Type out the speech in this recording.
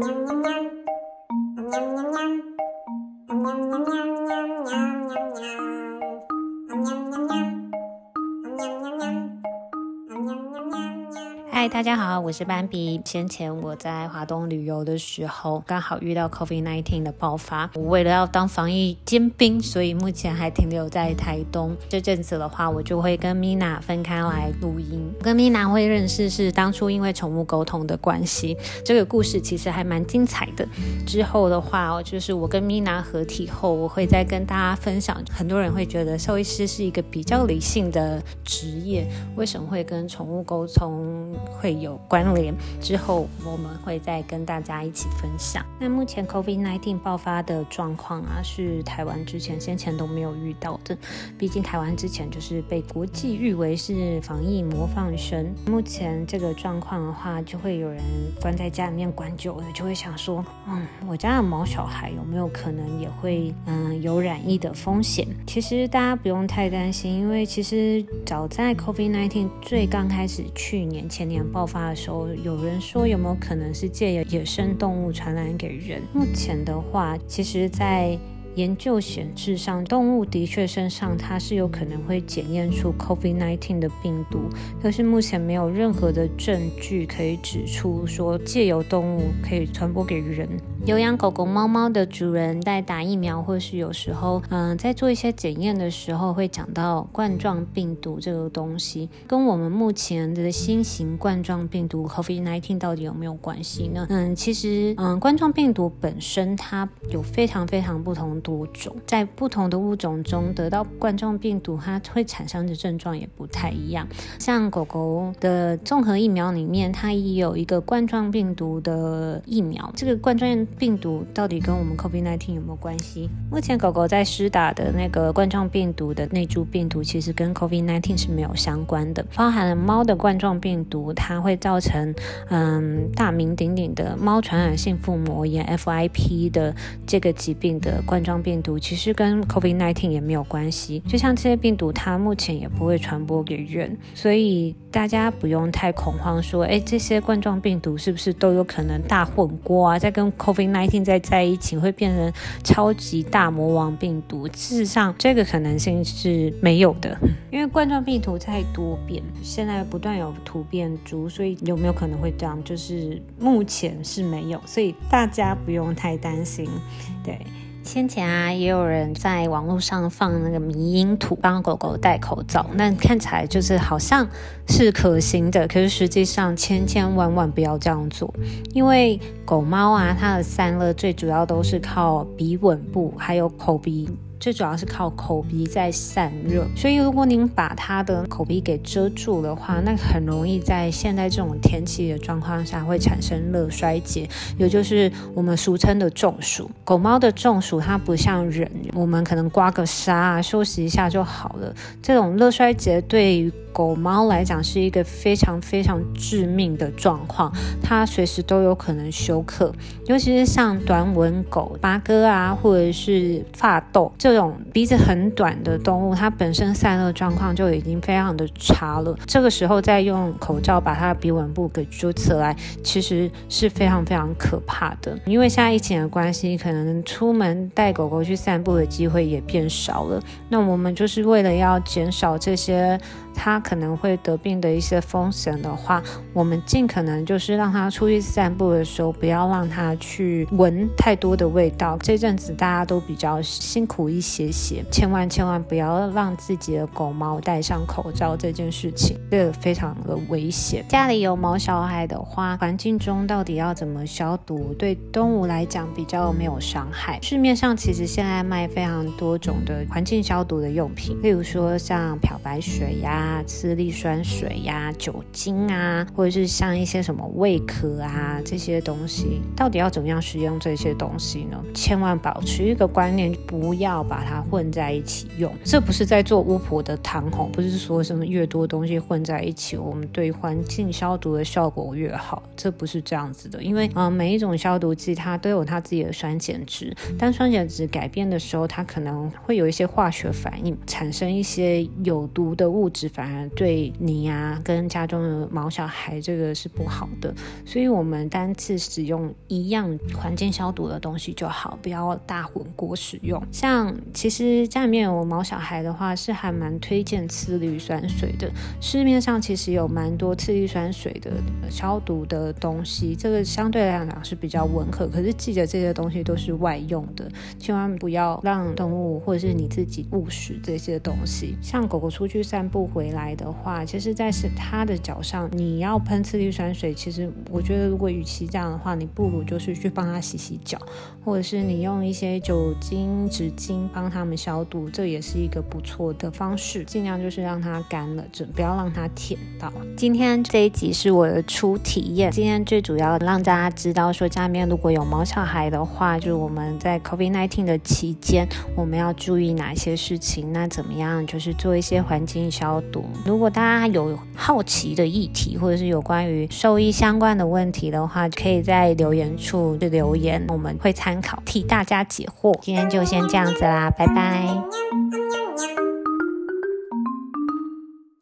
Thank you. 嗨，大家好，我是斑比。先前我在华东旅游的时候，刚好遇到 COVID-19 的爆发。我为了要当防疫尖兵，所以目前还停留在台东。这阵子的话，我就会跟 Mina 分开来录音。跟 Mina 会认识是当初因为宠物沟通的关系。这个故事其实还蛮精彩的。之后的话，就是我跟 Mina 合体后，我会再跟大家分享。很多人会觉得兽医师是一个比较理性的职业，为什么会跟宠物沟通？会有关联，之后我们会再跟大家一起分享。那目前 COVID-19 爆发的状况啊，是台湾之前先前都没有遇到的。毕竟台湾之前就是被国际誉为是防疫模范生。目前这个状况的话，就会有人关在家里面关久了，就会想说，嗯，我家的毛小孩有没有可能也会嗯有染疫的风险？其实大家不用太担心，因为其实早在 COVID-19 最刚开始去年前年。爆发的时候，有人说有没有可能是借由野生动物传染给人？目前的话，其实，在研究显示上，动物的确身上它是有可能会检验出 COVID-19 的病毒，可是目前没有任何的证据可以指出说借由动物可以传播给人。有养狗狗、猫猫的主人在打疫苗，或是有时候，嗯，在做一些检验的时候，会讲到冠状病毒这个东西，跟我们目前的新型冠状病毒 COVID-19 到底有没有关系呢？嗯，其实，嗯，冠状病毒本身它有非常非常不同多种，在不同的物种中得到冠状病毒，它会产生的症状也不太一样。像狗狗的综合疫苗里面，它也有一个冠状病毒的疫苗，这个冠状。病毒到底跟我们 COVID-19 有没有关系？目前狗狗在施打的那个冠状病毒的内株病毒，其实跟 COVID-19 是没有相关的。包含了猫的冠状病毒，它会造成嗯大名鼎鼎的猫传染性腹膜炎 FIP 的这个疾病的冠状病毒，其实跟 COVID-19 也没有关系。就像这些病毒，它目前也不会传播给人，所以大家不用太恐慌，说哎这些冠状病毒是不是都有可能大混锅啊？在跟 COVID COVID-19 在在一起会变成超级大魔王病毒，事实上这个可能性是没有的，因为冠状病毒太多变，现在不断有突变株，所以有没有可能会这样？就是目前是没有，所以大家不用太担心，对。先前啊，也有人在网络上放那个迷因图，帮狗狗戴口罩，那看起来就是好像是可行的，可是实际上千千万万不要这样做，因为狗猫啊，它的散热最主要都是靠鼻吻部还有口鼻。最主要是靠口鼻在散热，所以如果您把它的口鼻给遮住的话，那很容易在现在这种天气的状况下会产生热衰竭，也就是我们俗称的中暑。狗猫的中暑它不像人，我们可能刮个痧啊，休息一下就好了。这种热衰竭对于狗猫来讲是一个非常非常致命的状况，它随时都有可能休克。尤其是像短吻狗、八哥啊，或者是发豆这种鼻子很短的动物，它本身散热状况就已经非常的差了。这个时候再用口罩把它的鼻吻部给遮起来，其实是非常非常可怕的。因为现在疫情的关系，可能出门带狗狗去散步的机会也变少了。那我们就是为了要减少这些。它可能会得病的一些风险的话，我们尽可能就是让它出去散步的时候，不要让它去闻太多的味道。这阵子大家都比较辛苦一些些，千万千万不要让自己的狗猫戴上口罩这件事情，这非常的危险。家里有毛小孩的话，环境中到底要怎么消毒，对动物来讲比较没有伤害。市面上其实现在卖非常多种的环境消毒的用品，例如说像漂白水呀。次氯酸水呀、酒精啊，或者是像一些什么胃壳啊这些东西，到底要怎么样使用这些东西呢？千万保持一个观念，不要把它混在一起用。这不是在做巫婆的汤吼，不是说什么越多东西混在一起，我们对环境消毒的效果越好。这不是这样子的，因为啊，每一种消毒剂它都有它自己的酸碱值，当酸碱值改变的时候，它可能会有一些化学反应，产生一些有毒的物质。反而对你啊跟家中的毛小孩这个是不好的。所以我们单次使用一样环境消毒的东西就好，不要大混锅使用。像其实家里面有毛小孩的话，是还蛮推荐次氯酸水的。市面上其实有蛮多次氯酸水的消毒的东西，这个相对来讲是比较温和。可是记得这些东西都是外用的，千万不要让动物或者是你自己误食这些东西。像狗狗出去散步回来的话，其实在是它的脚上，你要喷次氯酸水，其实我觉得如果与其这样的话，你不如就是去帮它洗洗脚，或者是你用一些酒精纸巾帮它们消毒，这也是一个不错的方式。尽量就是让它干了，就不要让它舔到。今天这一集是我的初体验，今天最主要让大家知道说家里面如果有毛小孩的话，就是我们在 COVID-19 的期间，我们要注意哪些事情？那怎么样？就是做一些环境消毒。如果大家有好奇的议题，或者是有关于兽医相关的问题的话，可以在留言处留言，我们会参考替大家解惑。今天就先这样子啦，拜拜。